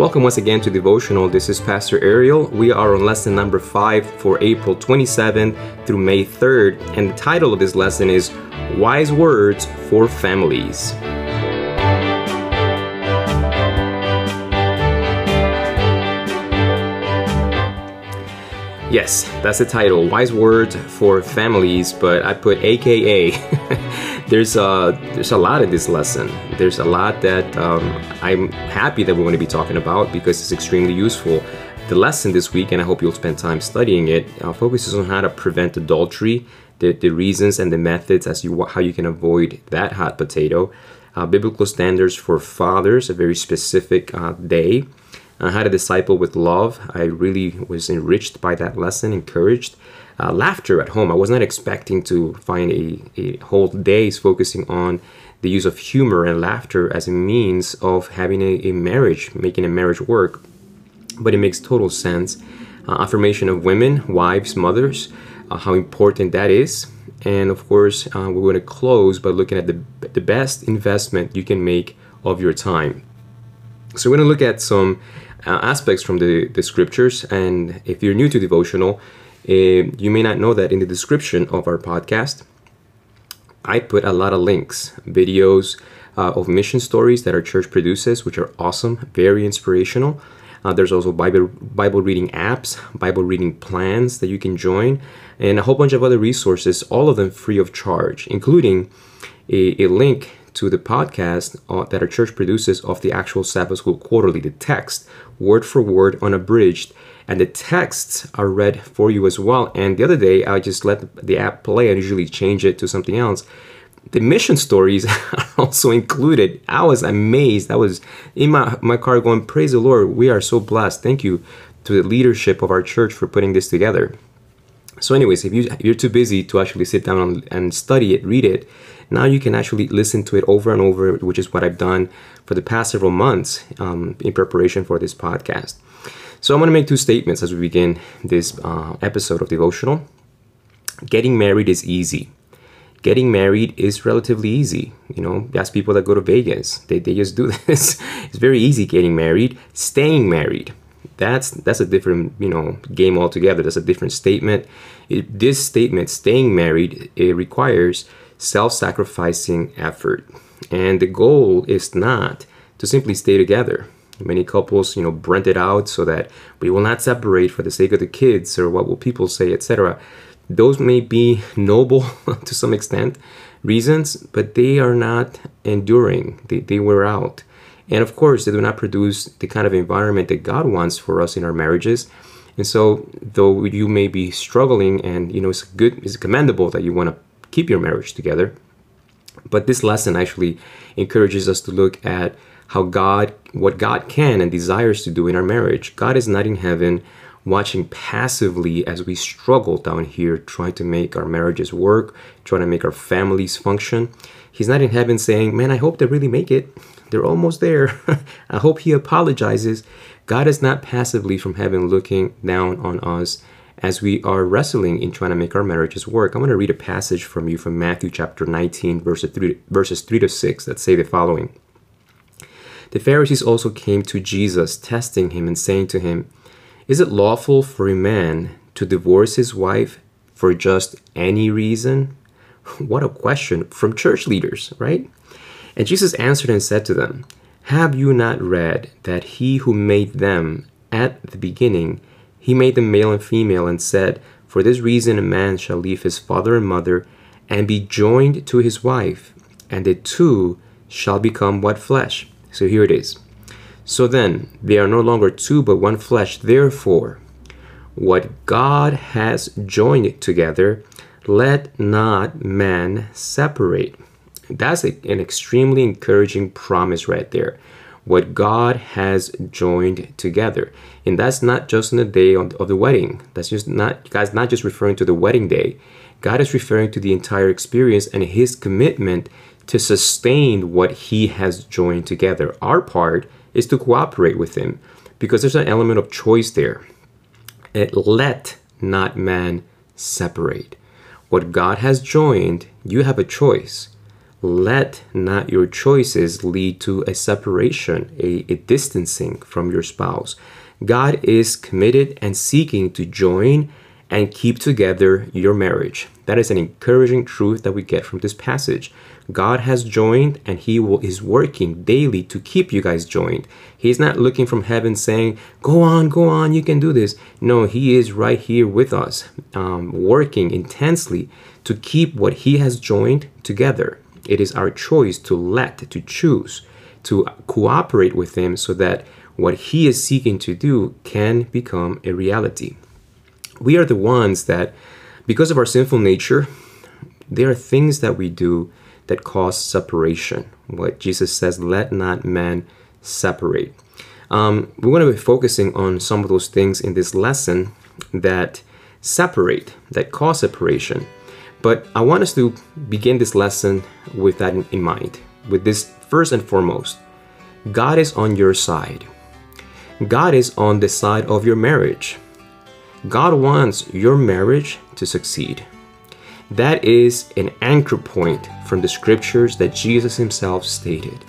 Welcome once again to Devotional. This is Pastor Ariel. We are on lesson number 5 for April 27th through May 3rd, and the title of this lesson is Wise Words for Families. Yes, that's the title, Wise Words for Families, but I put AKA. there's a there's a lot in this lesson. There's a lot that um, I'm happy that we're going to be talking about because it's extremely useful. The lesson this week, and I hope you'll spend time studying it, uh, focuses on how to prevent adultery, the, the reasons and the methods as you how you can avoid that hot potato, uh, biblical standards for fathers, a very specific uh, day uh, how to disciple with love. I really was enriched by that lesson, encouraged. Uh, laughter at home. I was not expecting to find a, a whole days focusing on the use of humor and laughter as a means of having a, a marriage, making a marriage work. But it makes total sense. Uh, affirmation of women, wives, mothers, uh, how important that is. And of course, uh, we're going to close by looking at the, the best investment you can make of your time. So we're going to look at some uh, aspects from the, the scriptures. And if you're new to devotional, uh, you may not know that in the description of our podcast, I put a lot of links, videos uh, of mission stories that our church produces, which are awesome, very inspirational. Uh, there's also Bible Bible reading apps, Bible reading plans that you can join, and a whole bunch of other resources, all of them free of charge, including a, a link to the podcast uh, that our church produces of the actual Sabbath School Quarterly, the text, word for word, unabridged. And the texts are read for you as well. And the other day, I just let the app play and usually change it to something else. The mission stories are also included. I was amazed. I was in my, my car going, Praise the Lord. We are so blessed. Thank you to the leadership of our church for putting this together. So, anyways, if, you, you're too busy to actually sit down and study it, read it, now you can actually listen to it over and over, which is what I've done for the past several months um, in preparation for this podcast. So I'm going to make two statements as we begin this uh, episode of Devotional. Getting married is easy. Getting married is relatively easy. You know, that's people that go to Vegas. They, they just do this. It's very easy getting married. Staying married that's that's a different you know game altogether that's a different statement it, this statement staying married it requires self-sacrificing effort and the goal is not to simply stay together many couples you know brent it out so that we will not separate for the sake of the kids or what will people say etc those may be noble to some extent reasons but they are not enduring. They, they wear out. And of course they do not produce the kind of environment that god wants for us in our marriages. And so though you may be struggling and you know it's good it's commendable that you want to keep your marriage together. But this lesson actually encourages us to look at how God, what God can and desires to do in our marriage. God is not in heaven watching passively as we struggle down here trying to make our marriages work, trying to make our families function. He's not in heaven saying, Man, I hope they really make it. They're almost there. I hope he apologizes. God is not passively from heaven looking down on us as we are wrestling in trying to make our marriages work, I'm going to read a passage from you from Matthew chapter 19, verses 3, verses 3 to 6 that say the following The Pharisees also came to Jesus, testing him and saying to him, Is it lawful for a man to divorce his wife for just any reason? What a question from church leaders, right? And Jesus answered and said to them, Have you not read that he who made them at the beginning he made them male and female and said, For this reason a man shall leave his father and mother and be joined to his wife, and the two shall become what flesh. So here it is. So then, they are no longer two but one flesh. Therefore, what God has joined together, let not man separate. That's a, an extremely encouraging promise right there what God has joined together. And that's not just on the day of the wedding. That's just not, God's not just referring to the wedding day. God is referring to the entire experience and his commitment to sustain what he has joined together. Our part is to cooperate with him because there's an element of choice there. It let not man separate. What God has joined, you have a choice. let not your choices lead to a separation, a, a distancing from your spouse. God is committed and seeking to join and keep together your marriage. That is an encouraging truth that we get from this passage. God has joined and He will, is working daily to keep you guys joined. He's not looking from heaven saying, Go on, go on, you can do this. No, He is right here with us, um, working intensely to keep what He has joined together. It is our choice to let, to choose, to cooperate with Him so that what He is seeking to do can become a reality. We are the ones that, because of our sinful nature, there are things that we do that cause separation. What Jesus says, let not man separate. Um, we're going to be focusing on some of those things in this lesson that separate, that cause separation. But I want us to begin this lesson with that in mind. With this first and foremost, God is on your side. God is on the side of your marriage. God wants your marriage to succeed. That is an anchor point from the scriptures that Jesus himself stated.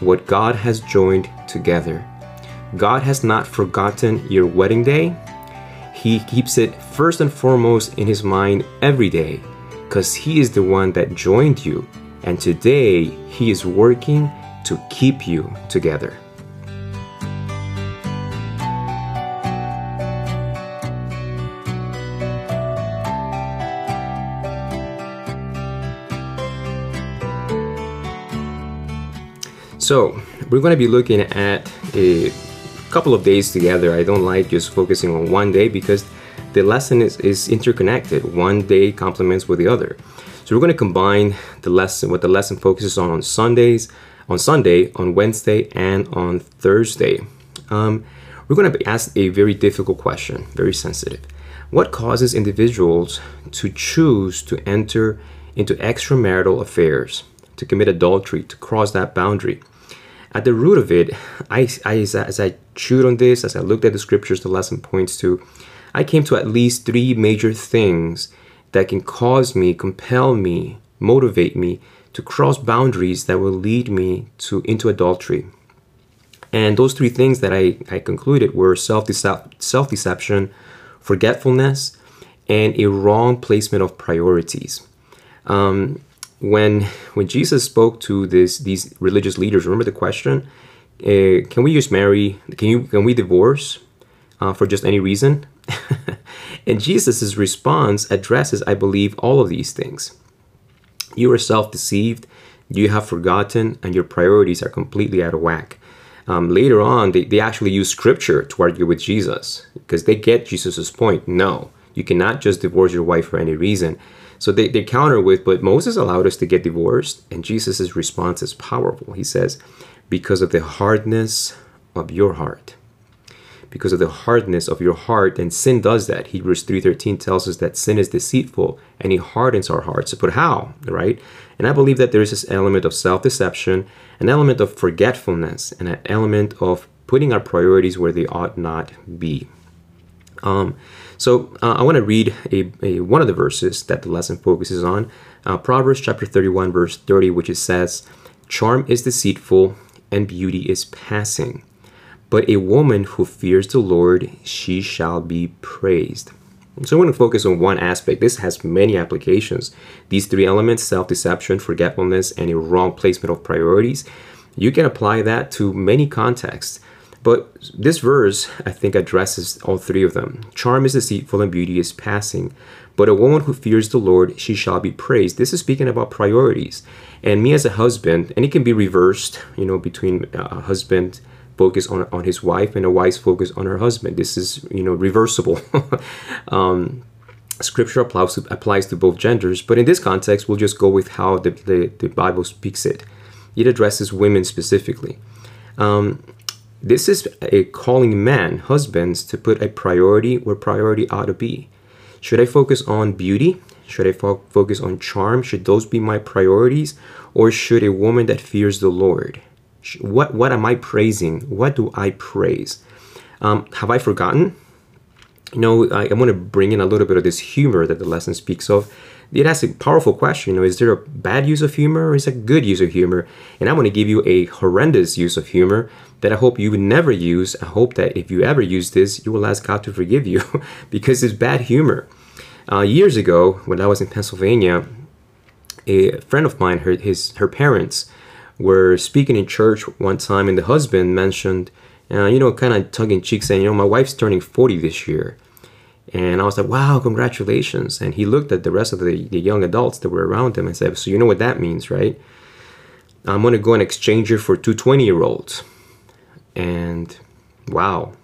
What God has joined together. God has not forgotten your wedding day. He keeps it first and foremost in his mind every day because he is the one that joined you. And today he is working to keep you together. So, we're going to be looking at a couple of days together. I don't like just focusing on one day because the lesson is, is interconnected. One day complements with the other. So we're going to combine the lesson, what the lesson focuses on on Sundays, on Sunday, on Wednesday, and on Thursday. Um, we're going to be asked a very difficult question, very sensitive. What causes individuals to choose to enter into extramarital affairs, to commit adultery, to cross that boundary? At the root of it, I, I as, as I chewed on this, as I looked at the scriptures the lesson points to, I came to at least three major things that can cause me, compel me, motivate me to cross boundaries that will lead me to into adultery. And those three things that I, I concluded were self-deception, forgetfulness, and a wrong placement of priorities. Um, when when Jesus spoke to this these religious leaders, remember the question: uh, Can we just marry? Can you can we divorce uh, for just any reason? and Jesus' response addresses, I believe, all of these things. You are self-deceived. You have forgotten, and your priorities are completely out of whack. Um, later on, they, they actually use scripture to argue with Jesus because they get Jesus' point. No, you cannot just divorce your wife for any reason. So they, they counter with, but Moses allowed us to get divorced. And Jesus' response is powerful. He says, because of the hardness of your heart. Because of the hardness of your heart, and sin does that. Hebrews 3.13 tells us that sin is deceitful and it hardens our hearts. But how, right? And I believe that there is this element of self-deception, an element of forgetfulness, and an element of putting our priorities where they ought not be. Um, so uh, I want to read a, a, one of the verses that the lesson focuses on, uh, Proverbs chapter 31, verse 30, which it says, "Charm is deceitful, and beauty is passing, but a woman who fears the Lord, she shall be praised." So I want to focus on one aspect. This has many applications. These three elements: self-deception, forgetfulness, and a wrong placement of priorities. You can apply that to many contexts. But this verse, I think, addresses all three of them. Charm is deceitful and beauty is passing. But a woman who fears the Lord, she shall be praised. This is speaking about priorities. And me as a husband, and it can be reversed, you know, between a husband focus on, on his wife and a wife's focus on her husband. This is, you know, reversible. um, scripture applies to, applies to both genders, but in this context, we'll just go with how the, the, the Bible speaks it. It addresses women specifically. Um, this is a calling man, husbands, to put a priority where priority ought to be. Should I focus on beauty? Should I fo focus on charm? Should those be my priorities? Or should a woman that fears the Lord? What, what am I praising? What do I praise? Um, have I forgotten? You know, I, I want to bring in a little bit of this humor that the lesson speaks of. it asks a powerful question. You know, is there a bad use of humor or is a good use of humor? And I'm going to give you a horrendous use of humor that I hope you would never use. I hope that if you ever use this, you will ask God to forgive you because it's bad humor. Uh, years ago, when I was in Pennsylvania, a friend of mine, her, his, her parents, were speaking in church one time, and the husband mentioned, uh, you know, kind of tongue in cheek, saying, you know, my wife's turning 40 this year. And I was like, wow, congratulations. And he looked at the rest of the, the young adults that were around him and said, so you know what that means, right? I'm going to go and exchange her for two 20 year olds. And wow,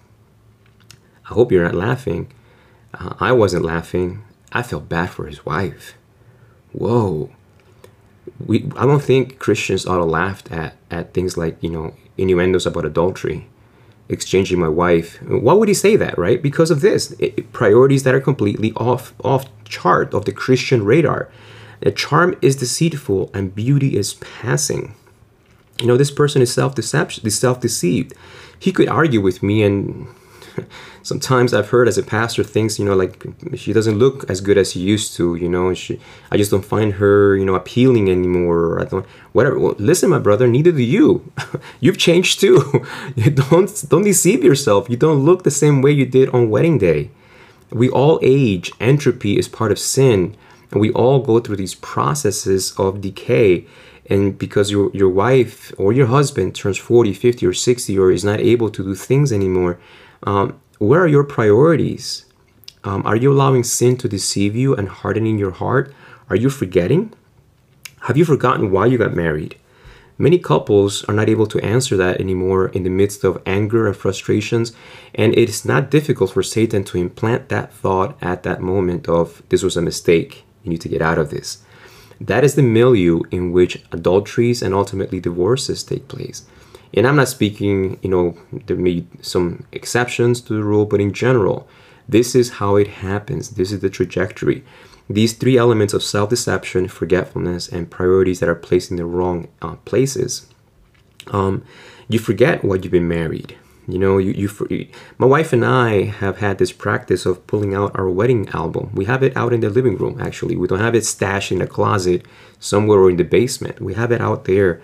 I hope you're not laughing. Uh, I wasn't laughing. I felt bad for his wife. Whoa. We, I don't think Christians ought to laugh at, at things like, you know, innuendos about adultery exchanging my wife. Why would he say that, right? Because of this it, priorities that are completely off off chart of the Christian radar. A charm is deceitful and beauty is passing. You know, this person is self-deception, self-deceived. He could argue with me and sometimes I've heard as a pastor things, you know, like she doesn't look as good as she used to, you know, she, I just don't find her, you know, appealing anymore. I don't, whatever. Well, listen, my brother, neither do you. You've changed too. you don't, don't deceive yourself. You don't look the same way you did on wedding day. We all age. Entropy is part of sin. And we all go through these processes of decay. And because your, your wife or your husband turns 40, 50, or 60 or is not able to do things anymore, um, where are your priorities? Um, are you allowing sin to deceive you and hardening your heart? Are you forgetting? Have you forgotten why you got married? Many couples are not able to answer that anymore in the midst of anger and frustrations, and it is not difficult for Satan to implant that thought at that moment of this was a mistake. You need to get out of this. That is the milieu in which adulteries and ultimately divorces take place. And I'm not speaking, you know, there may be some exceptions to the rule, but in general, this is how it happens. This is the trajectory. These three elements of self deception, forgetfulness, and priorities that are placed in the wrong uh, places. Um, you forget what you've been married. You know, you, you, my wife and I have had this practice of pulling out our wedding album. We have it out in the living room, actually. We don't have it stashed in a closet somewhere or in the basement. We have it out there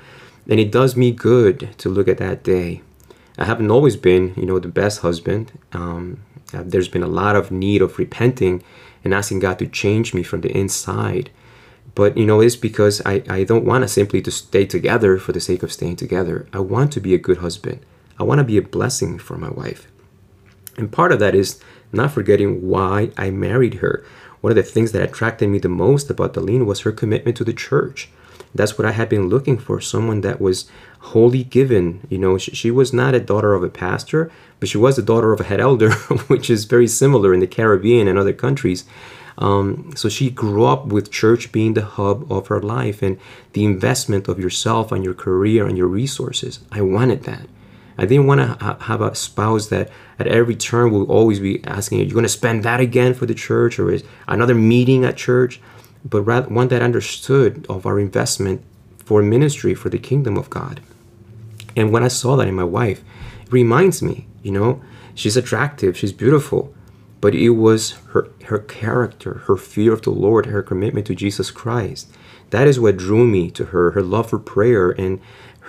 and it does me good to look at that day. I haven't always been, you know, the best husband. Um, uh, there's been a lot of need of repenting and asking God to change me from the inside. But, you know, it's because I, I don't want to simply to stay together for the sake of staying together. I want to be a good husband. I want to be a blessing for my wife. And part of that is not forgetting why I married her. One of the things that attracted me the most about Darlene was her commitment to the church that's what I had been looking for someone that was wholly given. You know, she, she, was not a daughter of a pastor, but she was a daughter of a head elder, which is very similar in the Caribbean and other countries. Um, so she grew up with church being the hub of her life and the investment of yourself and your career and your resources. I wanted that. I didn't want to ha- have a spouse that at every turn will always be asking, Are you going to spend that again for the church or is another meeting at church? but rather one that understood of our investment for ministry for the kingdom of God. And when I saw that in my wife, it reminds me, you know, she's attractive, she's beautiful, but it was her her character, her fear of the Lord, her commitment to Jesus Christ. That is what drew me to her, her love for prayer and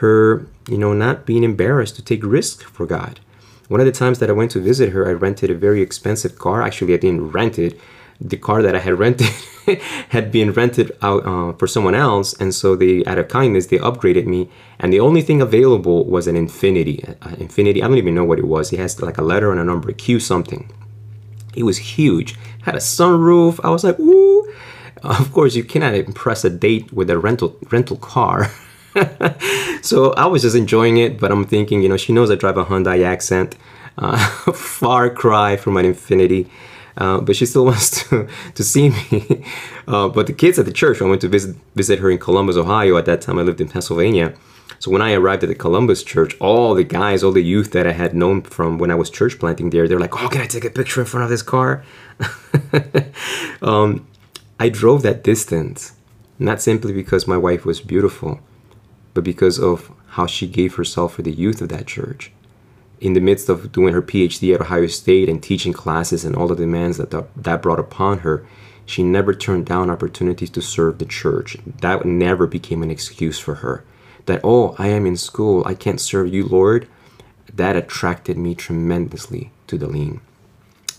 her, you know, not being embarrassed to take risks for God. One of the times that I went to visit her, I rented a very expensive car. Actually, I didn't rent it. The car that I had rented had been rented out uh, for someone else, and so they, out of kindness, they upgraded me. And the only thing available was an Infiniti. Uh, Infiniti, I don't even know what it was. It has like a letter and a number, Q something. It was huge. Had a sunroof. I was like, ooh. Of course, you cannot impress a date with a rental rental car. so I was just enjoying it, but I'm thinking, you know, she knows I drive a Hyundai Accent. Uh, far cry from an Infiniti. Uh, but she still wants to, to see me. Uh, but the kids at the church, I went to visit, visit her in Columbus, Ohio. At that time, I lived in Pennsylvania. So when I arrived at the Columbus church, all the guys, all the youth that I had known from when I was church planting there, they're like, oh, can I take a picture in front of this car? um, I drove that distance, not simply because my wife was beautiful, but because of how she gave herself for the youth of that church in the midst of doing her PhD at Ohio State and teaching classes and all the demands that that brought upon her, She never turned down opportunities to serve the church. That never became an excuse for her. That, oh, I am in school, I can't serve you, Lord. That attracted me tremendously to Darlene.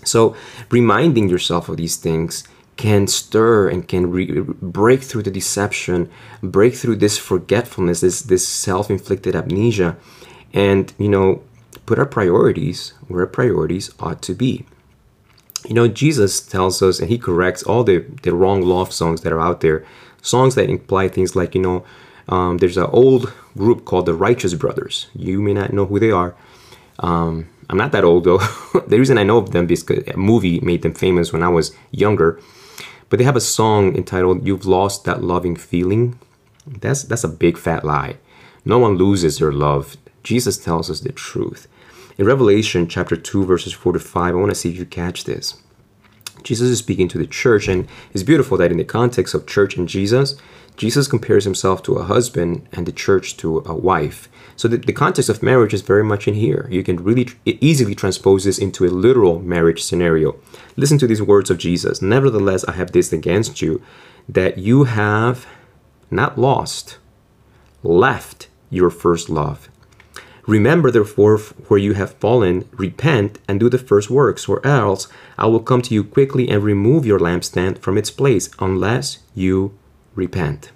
So, reminding yourself of these things can stir and can re- break through the deception, break through this forgetfulness, this this self-inflicted amnesia, and you know, put our priorities where our priorities ought to be. You know, Jesus tells us, and he corrects all the the wrong love songs that are out there, songs that imply things like you know. Um, there's an old group called the Righteous Brothers. You may not know who they are. Um, I'm not that old though. the reason I know of them is because a movie made them famous when I was younger. But they have a song entitled "You've Lost That Loving Feeling." That's that's a big fat lie. No one loses their love. Jesus tells us the truth. In Revelation chapter 2 verses 4 to 5, I want to see if you catch this. Jesus is speaking to the church and it's beautiful that in the context of church and Jesus, Jesus compares himself to a husband and the church to a wife. So the, the context of marriage is very much in here. You can really tr- easily transpose this into a literal marriage scenario. Listen to these words of Jesus. Nevertheless, I have this against you, that you have not lost, left your first love. Remember, therefore, where you have fallen, repent and do the first works, or else I will come to you quickly and remove your lampstand from its place, unless you repent.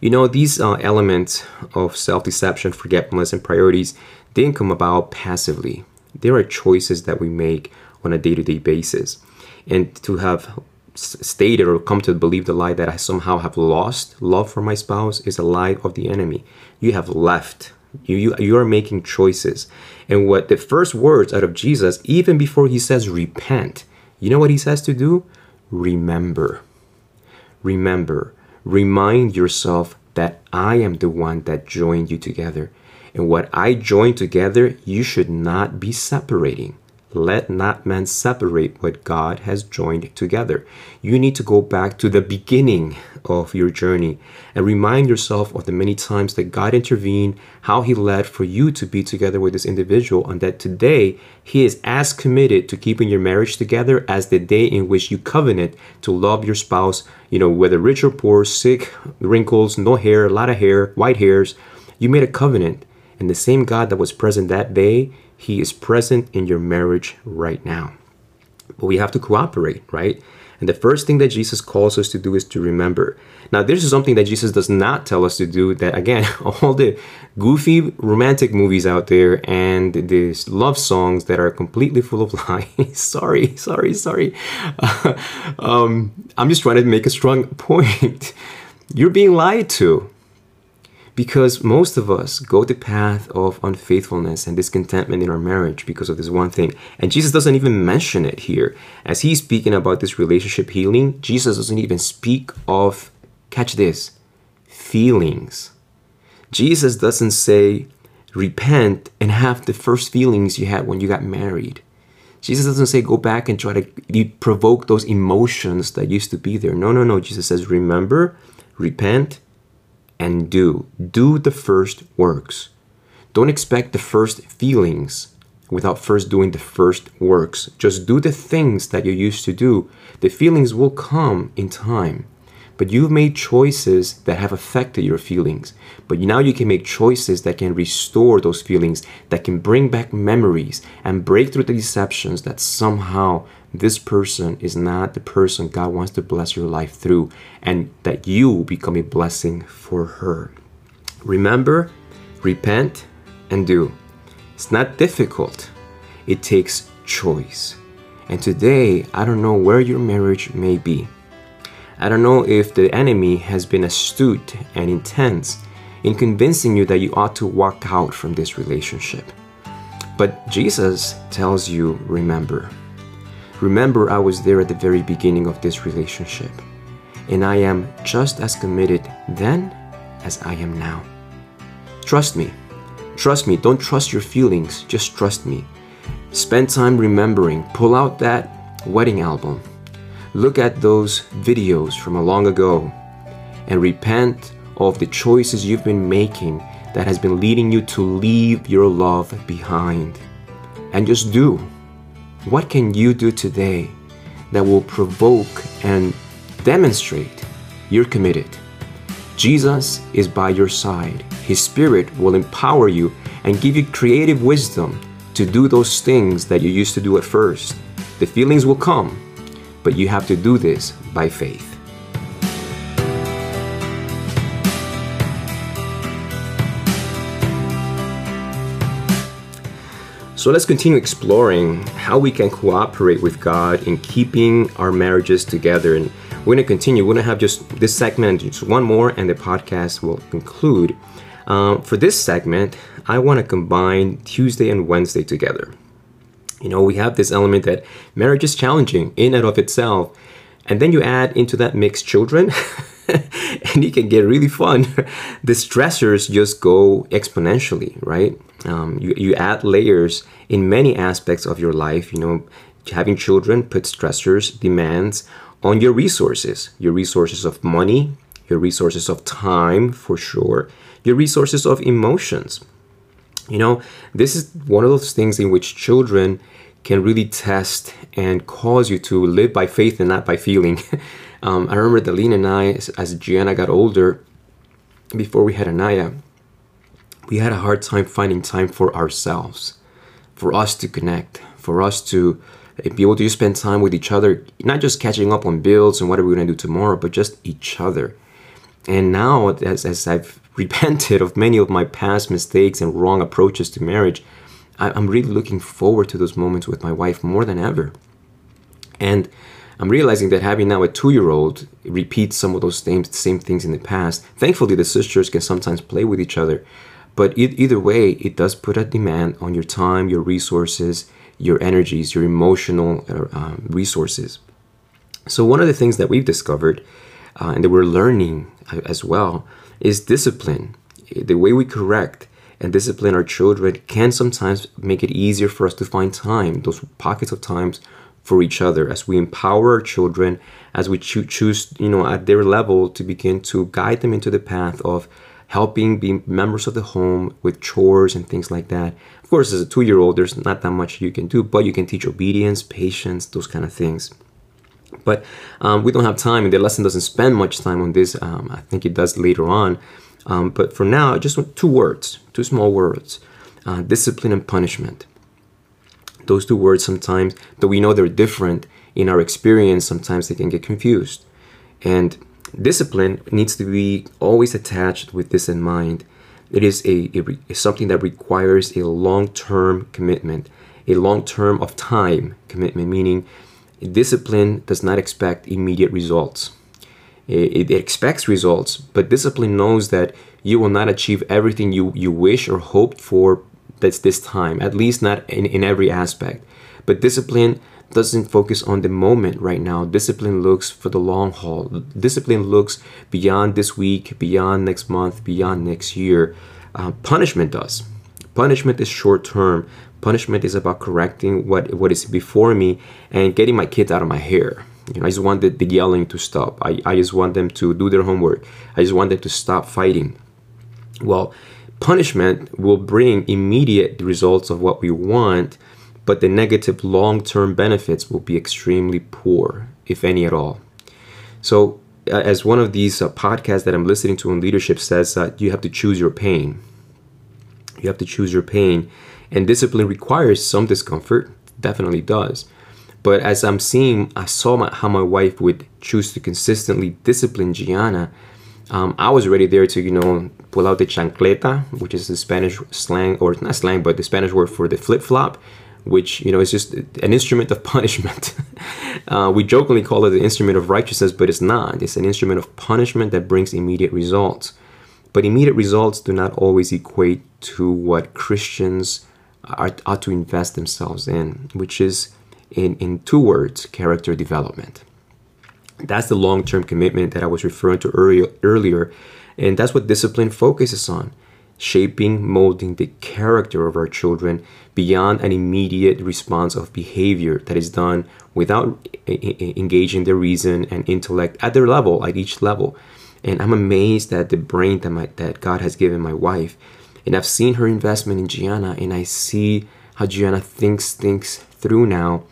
You know, these uh, elements of self deception, forgetfulness, and priorities didn't come about passively. There are choices that we make on a day to day basis. And to have stated or come to believe the lie that I somehow have lost love for my spouse is a lie of the enemy. You have left. You, you, you are making choices. And what the first words out of Jesus, even before he says repent, you know what he says to do? Remember. Remember. Remind yourself that I am the one that joined you together. And what I joined together, you should not be separating. Let not man separate what God has joined together. You need to go back to the beginning of your journey and remind yourself of the many times that God intervened, how He led for you to be together with this individual, and that today He is as committed to keeping your marriage together as the day in which you covenant to love your spouse, you know, whether rich or poor, sick, wrinkles, no hair, a lot of hair, white hairs. You made a covenant, and the same God that was present that day he is present in your marriage right now. But we have to cooperate, right? And the first thing that Jesus calls us to do is to remember. Now, this is something that Jesus does not tell us to do. That again, all the goofy romantic movies out there and these love songs that are completely full of lies. sorry, sorry, sorry. Uh, um, I'm just trying to make a strong point. You're being lied to because most of us go the path of unfaithfulness and discontentment in our marriage because of this one thing. And Jesus doesn't even mention it here. As he's speaking about this relationship healing, Jesus doesn't even speak of, catch this, feelings. Jesus doesn't say, repent and have the first feelings you had when you got married. Jesus doesn't say go back and try to provoke those emotions that used to be there. No, no, no. Jesus says remember, repent, and do. Do the first works. Don't expect the first feelings without first doing the first works. Just do the things that you used to do. The feelings will come in time. But you've made choices that have affected your feelings. But now you can make choices that can restore those feelings, that can bring back memories and break through the deceptions that somehow this person is not the person God wants to bless your life through, and that you become a blessing for her. Remember, repent, and do. It's not difficult, it takes choice. And today, I don't know where your marriage may be. I don't know if the enemy has been astute and intense in convincing you that you ought to walk out from this relationship. But Jesus tells you, remember. Remember, I was there at the very beginning of this relationship, and I am just as committed then as I am now. Trust me. Trust me. Don't trust your feelings, just trust me. Spend time remembering. Pull out that wedding album. Look at those videos from a long ago and repent of the choices you've been making that has been leading you to leave your love behind. And just do what can you do today that will provoke and demonstrate you're committed. Jesus is by your side. His Spirit will empower you and give you creative wisdom to do those things that you used to do at first. The feelings will come, but you have to do this by faith. So let's continue exploring how we can cooperate with God in keeping our marriages together. And we're going to continue. We're going to have just this segment, just one more, and the podcast will conclude. Um, for this segment, I want to combine Tuesday and Wednesday together. You know, we have this element that marriage is challenging in and of itself, and then you add into that mix children. and it can get really fun. the stressors just go exponentially, right? Um, you, you add layers in many aspects of your life. You know, having children puts stressors, demands on your resources, your resources of money, your resources of time for sure, your resources of emotions. You know, this is one of those things in which children can really test and cause you to live by faith and not by feeling. um, I remember Darlene and I, as Gianna got older, before we had Anaya, we had a hard time finding time for ourselves, for us to connect, for us to eh, be able to spend time with each other, not just catching up on bills and what are we going to do tomorrow, but just each other. And now, as, as I've repented of many of my past mistakes and wrong approaches to marriage, I, I'm really looking forward to those moments with my wife more than ever. And I'm realizing that having now a two year old repeats some of those same, same things in the past. Thankfully, the sisters can sometimes play with each other. But it, either way, it does put a demand on your time, your resources, your energies, your emotional uh, um, resources. So, one of the things that we've discovered uh, and that we're learning uh, as well is discipline. The way we correct and discipline our children can sometimes make it easier for us to find time, those pockets of times for each other as we empower our children, as we cho- choose, you know, at their level to begin to guide them into the path of helping be members of the home with chores and things like that. Of course, as a two year old, there's not that much you can do, but you can teach obedience, patience, those kind of things. But um, we don't have time, and the lesson doesn't spend much time on this. Um, I think it does later on. Um, but for now, just two words, two small words uh, discipline and punishment those two words sometimes, though we know they're different in our experience, sometimes they can get confused. And discipline needs to be always attached with this in mind. It is a, a something that requires a long-term commitment, a long term of time commitment, meaning discipline does not expect immediate results. It, it, expects results, but discipline knows that you will not achieve everything you, you wish or hoped for that's this time, at least not in, in every aspect. But discipline doesn't focus on the moment right now. Discipline looks for the long haul. Discipline looks beyond this week, beyond next month, beyond next year. Uh, punishment does. Punishment is short term. Punishment is about correcting what what is before me and getting my kids out of my hair. You know, I just want the, the yelling to stop. I, I just want them to do their homework. I just want them to stop fighting. Well, punishment will bring immediate results of what we want, but the negative long term benefits will be extremely poor, if any at all. So, uh, as one of these uh, podcasts that I'm listening to in leadership says, uh, you have to choose your pain. You have to choose your pain. And discipline requires some discomfort, definitely does. But as I'm seeing, I saw my, how my wife would choose to consistently discipline Gianna um, I was already there to, you know, pull out the chancleta, which is the Spanish slang, or not slang, but the Spanish word for the flip flop, which, you know, is just an instrument of punishment. uh, we jokingly call it the instrument of righteousness, but it's not. It's an instrument of punishment that brings immediate results. But immediate results do not always equate to what Christians are, ought to invest themselves in, which is, in, in two words, character development. That's the long term commitment that I was referring to earlier. And that's what discipline focuses on shaping, molding the character of our children beyond an immediate response of behavior that is done without engaging their reason and intellect at their level, at each level. And I'm amazed at the brain that, my, that God has given my wife. And I've seen her investment in Gianna, and I see how Gianna thinks, thinks through now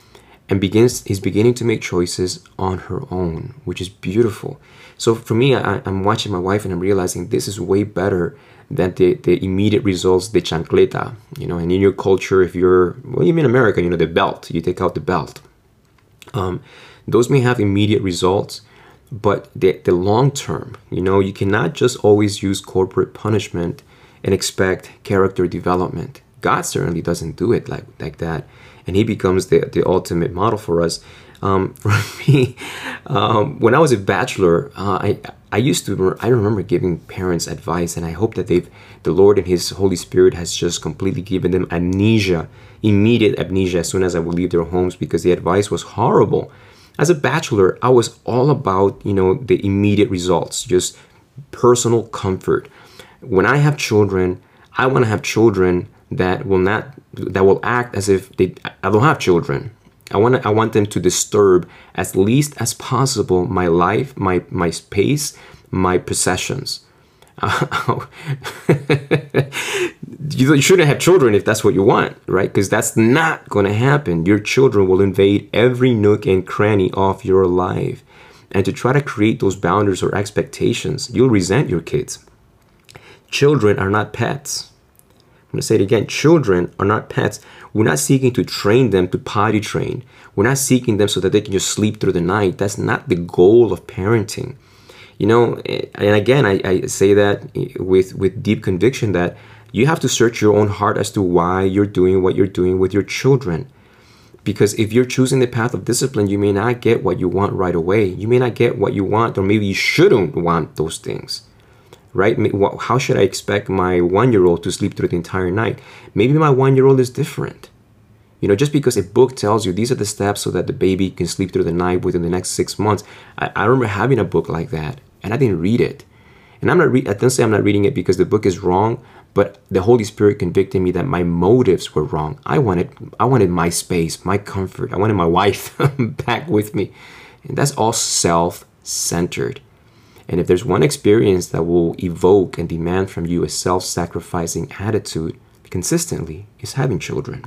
and begins is beginning to make choices on her own, which is beautiful. So for me, I, am watching my wife and I'm realizing this is way better than the, the immediate results, the chancleta, you know, and in your culture, if you're, well, even in America, you know, the belt, you take out the belt. Um, those may have immediate results, but the, the long term, you know, you cannot just always use corporate punishment and expect character development. God certainly doesn't do it like, like that. And he becomes the, the ultimate model for us. Um, for me, um, when I was a bachelor, uh, I I used to I remember giving parents advice, and I hope that they've the Lord and His Holy Spirit has just completely given them amnesia, immediate amnesia as soon as I would leave their homes because the advice was horrible. As a bachelor, I was all about you know the immediate results, just personal comfort. When I have children, I want to have children that will not that will act as if they I don't have children. I want I want them to disturb as least as possible my life, my my space, my possessions. you shouldn't have children if that's what you want, right? Because that's not going to happen. Your children will invade every nook and cranny of your life. And to try to create those boundaries or expectations, you'll resent your kids. Children are not pets. I'm going to say it again. Children are not pets. We're not seeking to train them to potty train. We're not seeking them so that they can just sleep through the night. That's not the goal of parenting. You know, eh, and again, I, I say that eh, with, with deep conviction that you have to search your own heart as to why you're doing what you're doing with your children. Because if you're choosing the path of discipline, you may not get what you want right away. You may not get what you want, or maybe you shouldn't want those things right? How should I expect my one year old to sleep through the entire night? Maybe my one year old is different. You know, just because a book tells you these are the steps so that the baby can sleep through the night within the next six months. I, I remember having a book like that and I didn't read it. And I'm not re- I don't say I'm not reading it because the book is wrong, but the Holy Spirit convicted me that my motives were wrong. I wanted I wanted my space, my comfort. I wanted my wife back with me. And that's all self-centered. And if there's one experience that will evoke and demand from you a self sacrificing attitude consistently, is having children.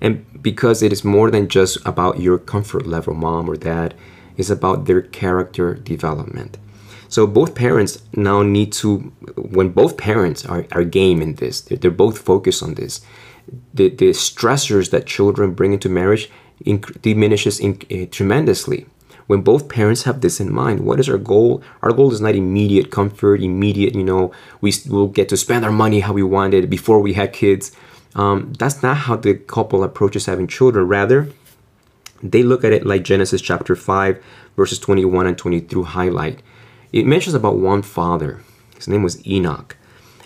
And because it is more than just about your comfort level, mom or dad, it's about their character development. So both parents now need to, when both parents are, are game in this, they're, they're both focused on this, the, the stressors that children bring into marriage inc- diminishes in, uh, tremendously when both parents have this in mind what is our goal? Our goal is not immediate comfort immediate you know we will get to spend our money how we wanted before we had kids. Um, that's not how the couple approaches having children. Rather they look at it like genesis chapter 5 verses 21 and 22 highlight. It mentions about one father. His name was enoch.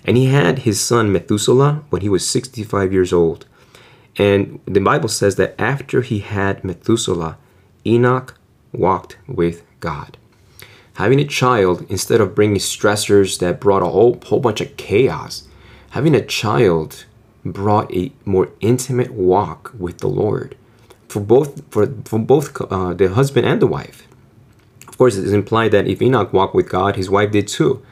And he had his son methuselah when he was 65 years old. And the bible says that after he had methuselah enoch walked with God. Having a child, instead of bringing stressors that brought a whole, whole bunch of chaos, having a child brought a more intimate walk with the Lord for both for, for both uh, the husband and the wife. Of course, it is implied that if Enoch walked with God, his wife did too.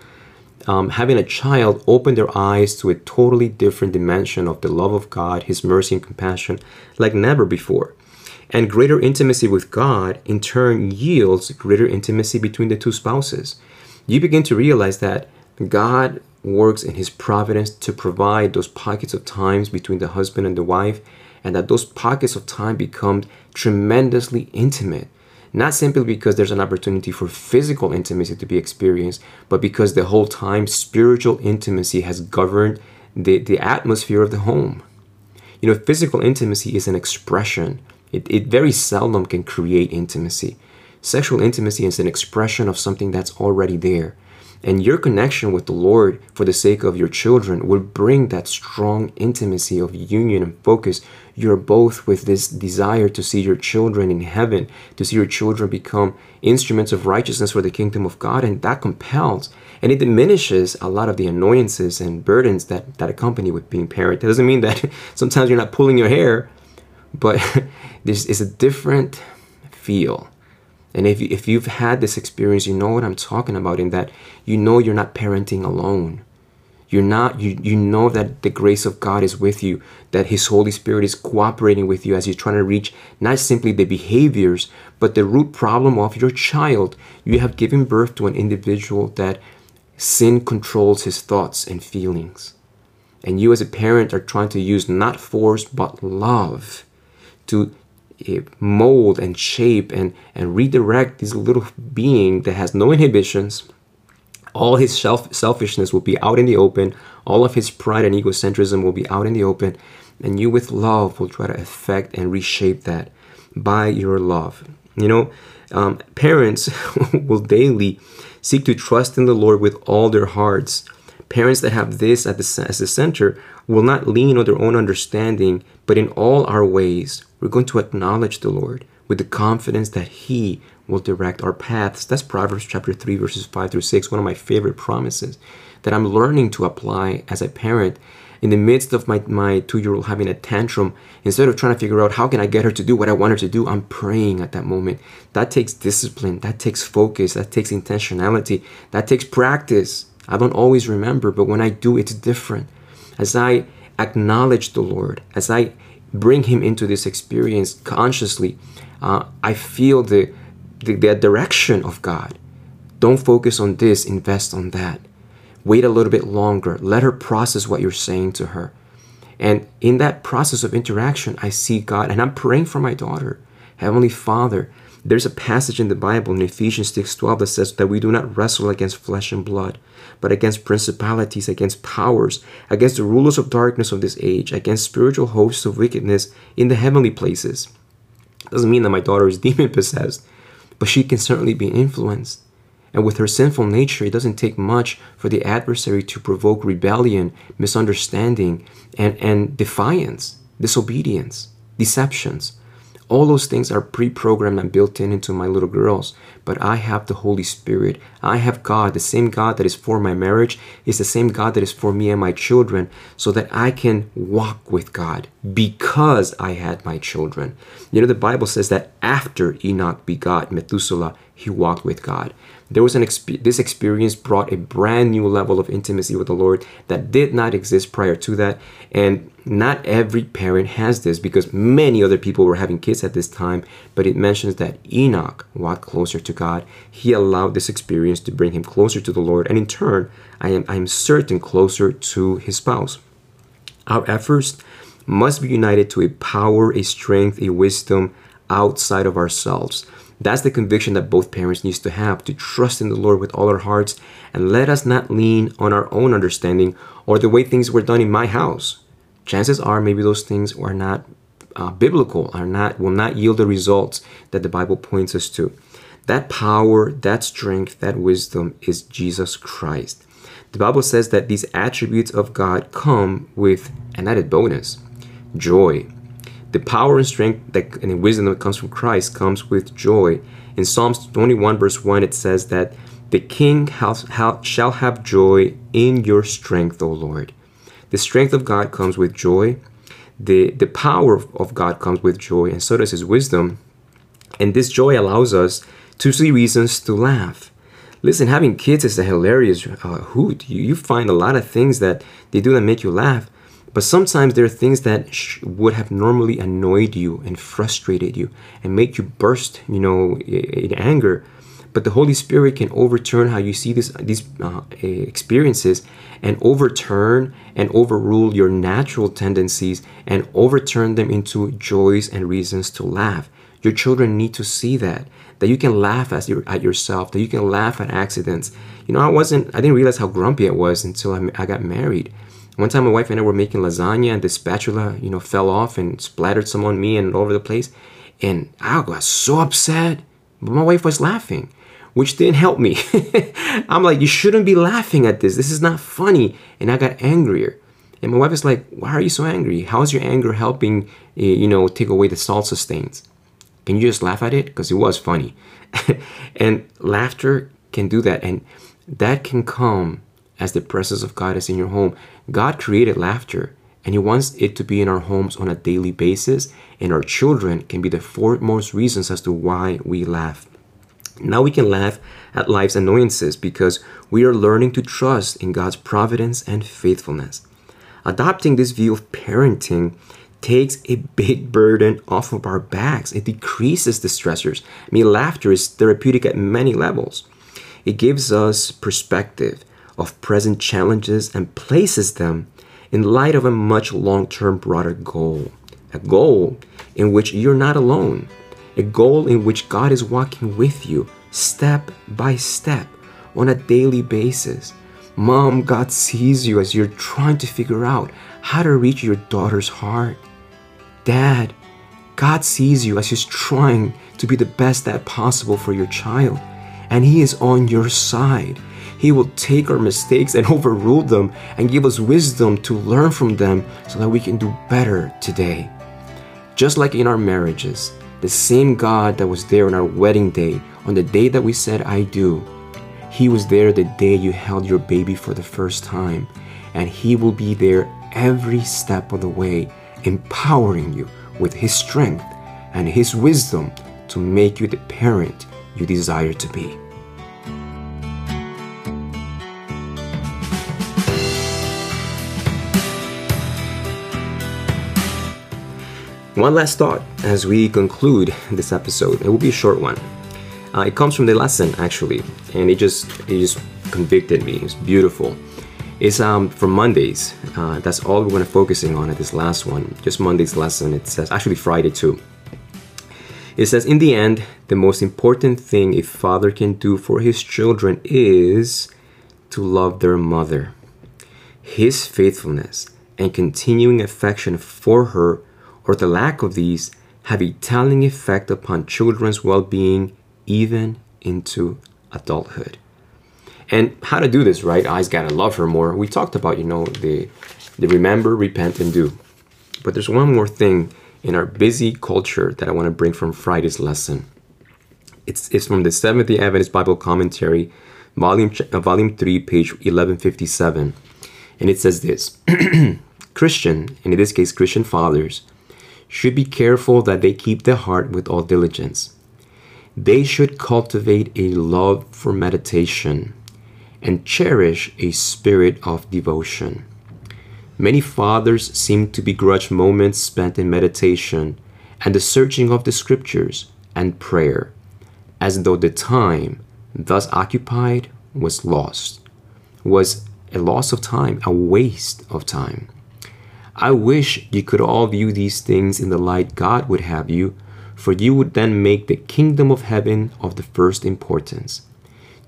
Um, having a child opened their eyes to a totally different dimension of the love of God, His mercy and compassion, like never before. And greater intimacy with God, in turn, yields greater intimacy between the two spouses. You begin to realize that God works in His providence to provide those pockets of times between the husband and the wife, and that those pockets of time become tremendously intimate. Not simply because there's an opportunity for physical intimacy to be experienced, but because the whole time spiritual intimacy has governed the, the atmosphere of the home. You know, physical intimacy is an expression it, it very seldom can create intimacy. Sexual intimacy is an expression of something that's already there. And your connection with the Lord for the sake of your children will bring that strong intimacy of union and focus. You're both with this desire to see your children in heaven, to see your children become instruments of righteousness for the kingdom of God, and that compels and it diminishes a lot of the annoyances and burdens that, that accompany with being parent. It doesn't mean that sometimes you're not pulling your hair, but this is a different feel. And if, you, if you've had this experience, you know what I'm talking about in that you know you're not parenting alone. You're not, you, you know that the grace of God is with you, that His Holy Spirit is cooperating with you as you're trying to reach not simply the behaviors, but the root problem of your child. You have given birth to an individual that sin controls his thoughts and feelings. And you, as a parent, are trying to use not force but love to mold and shape and, and redirect this little being that has no inhibitions. All his self selfishness will be out in the open. All of his pride and egocentrism will be out in the open. And you with love will try to affect and reshape that by your love. You know um, parents will daily seek to trust in the lord with all their hearts. Parents that have this at the, as the center will not lean on their own understanding but in all our ways we're going to acknowledge the lord with the confidence that he will direct our paths. That's Proverbs chapter 3, verses 5 through 6, one of my favorite promises that I'm learning to apply as a parent in the midst of my, my two-year-old having a tantrum. Instead of trying to figure out how can i get her to do what i want her to do i'm praying at that moment. That takes discipline. That takes focus. That takes intentionality. That takes practice. I don't always remember but when i do it's different. As i acknowledge the lord as i bring him into this experience consciously uh, i feel the the, the direction of God. Don't focus on this, invest on that. Wait a little bit longer. Let her process what you're saying to her. And in that process of interaction, I see God, and I'm praying for my daughter. Heavenly Father, there's a passage in the Bible in Ephesians 6:12 that says that we do not wrestle against flesh and blood, but against principalities, against powers, against the rulers of darkness of this age, against spiritual hosts of wickedness in the heavenly places. Doesn't mean that my daughter is demon possessed but she can certainly be influenced. And with her sinful nature, it doesn't take much for the adversary to provoke rebellion, misunderstanding, and, and defiance, disobedience, deceptions. All those things are pre programmed and built in into my little girls. But I have the Holy Spirit. I have God. The same God that is for my marriage is the same God that is for me and my children, so that I can walk with God because I had my children. You know, the Bible says that after Enoch begot Methuselah, he walked with God there was an exp- this experience brought a brand new level of intimacy with the Lord that did not exist prior to that. And not every parent has this because many other people were having kids at this time. But it mentions that Enoch walked closer to God. He allowed this experience to bring him closer to the Lord, and in turn, I am I am certain closer to his spouse. Our efforts must be united to a power, a strength, a wisdom outside of ourselves. That's the conviction that both parents needs to have to trust in the Lord with all our hearts and let us not lean on our own understanding or the way things were done in my house. Chances are maybe those things are not uh, biblical, are not will not yield the results that the Bible points us to. That power, that strength, that wisdom is Jesus Christ. The Bible says that these attributes of God come with an added bonus joy, the power and strength that, and wisdom that comes from Christ comes with joy. In Psalms 21, verse 1, it says that the king shall have joy in your strength, O Lord. The strength of God comes with joy. The, the power of God comes with joy, and so does his wisdom. And this joy allows us to see reasons to laugh. Listen, having kids is a hilarious uh, hoot. You, you find a lot of things that they do that make you laugh. But sometimes there are things that sh- would have normally annoyed you and frustrated you and make you burst, you know, in anger. But the Holy Spirit can overturn how you see this, these uh, experiences and overturn and overrule your natural tendencies and overturn them into joys and reasons to laugh. Your children need to see that that you can laugh at, your, at yourself, that you can laugh at accidents. You know, I wasn't, I didn't realize how grumpy I was until I, I got married. One time my wife and I were making lasagna and the spatula, you know, fell off and splattered some on me and all over the place. And I got so upset, but my wife was laughing, which didn't help me. I'm like, you shouldn't be laughing at this. This is not funny. And I got angrier. And my wife is like, why are you so angry? How is your anger helping, eh, you know, take away the salsa stains? Can you just laugh at it? Because it was funny. and laughter can do that. And that can come as the presence of God is in your home. God created laughter and He wants it to be in our homes on a daily basis, and our children can be the foremost reasons as to why we laugh. Now we can laugh at life's annoyances because we are learning to trust in God's providence and faithfulness. Adopting this view of parenting takes a big burden off of our backs. It decreases the stressors. I mean, laughter is therapeutic at many levels. It gives us perspective of present challenges and places them in light of a much long term, broader goal. A goal in which you're not alone, a goal in which God is walking with you step by step on a daily basis. Mom, God sees you as you're trying to figure out how to reach your daughter's heart. Dad, God sees you as He's trying to be the best dad possible for your child, and He is on your side. He will take our mistakes and overrule them and give us wisdom to learn from them so that we can do better today. Just like in our marriages, the same God that was there on our wedding day, on the day that we said, I do, He was there the day you held your baby for the first time, and He will be there every step of the way, empowering you with His strength and His wisdom to make you the parent you desire to be. One last thought as we conclude this episode. It will be a short one. Uh, it comes from the lesson actually, and it just it just convicted me. It's beautiful. It's um from Mondays. Uh, that's all we're going to focusing on at this last one. Just Monday's lesson. It says actually Friday too. It says in the end, the most important thing a father can do for his children is to love their mother. His faithfulness and continuing affection for her or the lack of these have a telling effect upon children's well being even into adulthood. And how to do this, right? I's gotta love her more. We talked about, you know, the, the remember, repent, and do. But there's one more thing in our busy culture that I want to bring from Friday's lesson. It's, it's from the Seventh day Adventist Bible Commentary, volume, uh, volume 3, page 1157. And it says this Christian, and in this case, Christian fathers, should be careful that they keep their heart with all diligence. They should cultivate a love for meditation and cherish a spirit of devotion. Many fathers seem to begrudge moments spent in meditation and the searching of the scriptures and prayer, as though the time thus occupied was lost, was a loss of time, a waste of time. I wish you could all view these things in the light God would have you, for you would then make the kingdom of heaven of the first importance.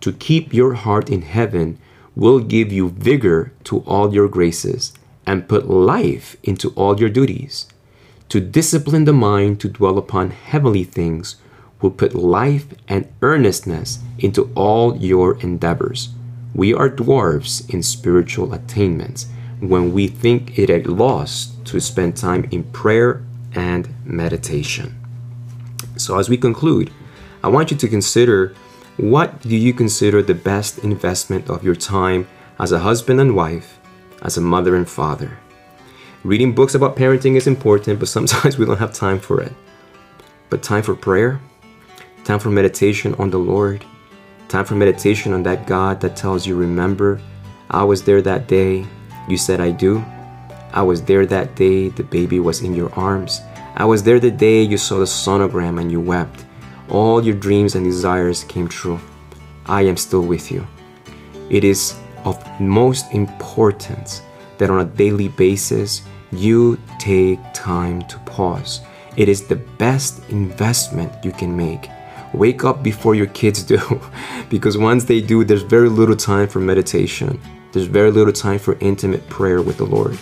To keep your heart in heaven will give you vigor to all your graces and put life into all your duties. To discipline the mind to dwell upon heavenly things will put life and earnestness into all your endeavors. We are dwarfs in spiritual attainments when we think it a loss to spend time in prayer and meditation. So, as we conclude, I want you to consider what do you consider the best investment of your time as a husband and wife, as a mother and father? Reading books about parenting is important, but sometimes we don't have time for it. But time for prayer, time for meditation on the Lord, time for meditation on that God that tells you, Remember, I was there that day, you said, I do. I was there that day the baby was in your arms. I was there the day you saw the sonogram and you wept. All your dreams and desires came true. I am still with you. It is of most importance that on a daily basis you take time to pause. It is the best investment you can make. Wake up before your kids do, because once they do, there's very little time for meditation. There's very little time for intimate prayer with the Lord.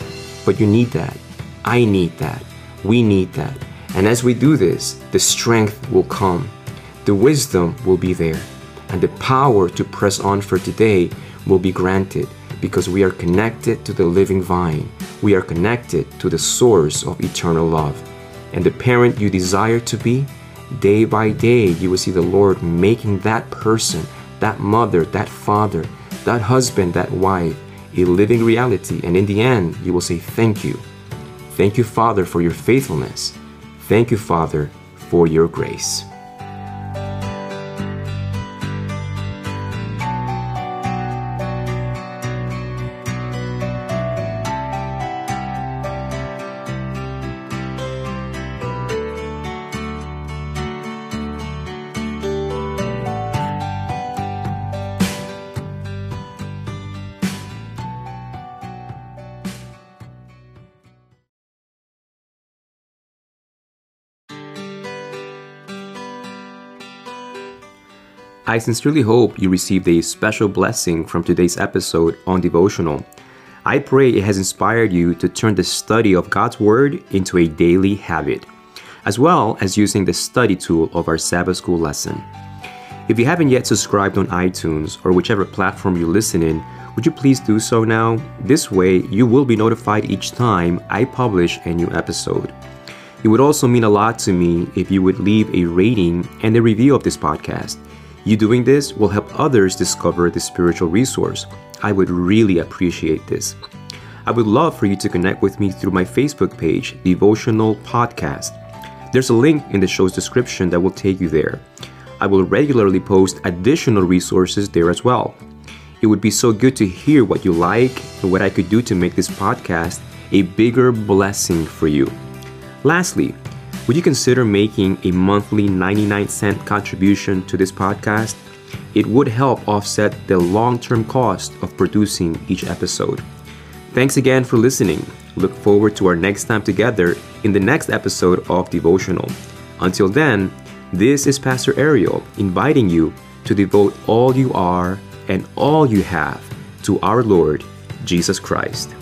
But you need that. I need that. We need that. And as we do this, the strength will come, the wisdom will be there, and the power to press on for today will be granted because we are connected to the living vine. We are connected to the source of eternal love. And the parent you desire to be, day by day, you will see the Lord making that person, that mother, that father, that husband, that wife, a living reality. And in the end, you will say, Thank you. Thank you, Father, for your faithfulness. Thank you, Father, for your grace. I sincerely hope you received a special blessing from today's episode on devotional. I pray it has inspired you to turn the study of God's Word into a daily habit, as well as using the study tool of our Sabbath School lesson. If you haven't yet subscribed on iTunes or whichever platform you listen in, would you please do so now? This way, you will be notified each time I publish a new episode. It would also mean a lot to me if you would leave a rating and a review of this podcast. You doing this will help others discover the spiritual resource. I would really appreciate this. I would love for you to connect with me through my Facebook page, Devotional Podcast. There's a link in the show's description that will take you there. I will regularly post additional resources there as well. It would be so good to hear what you like and what I could do to make this podcast a bigger blessing for you. Lastly, would you consider making a monthly 99 cent contribution to this podcast? It would help offset the long term cost of producing each episode. Thanks again for listening. Look forward to our next time together in the next episode of Devotional. Until then, this is Pastor Ariel inviting you to devote all you are and all you have to our Lord Jesus Christ.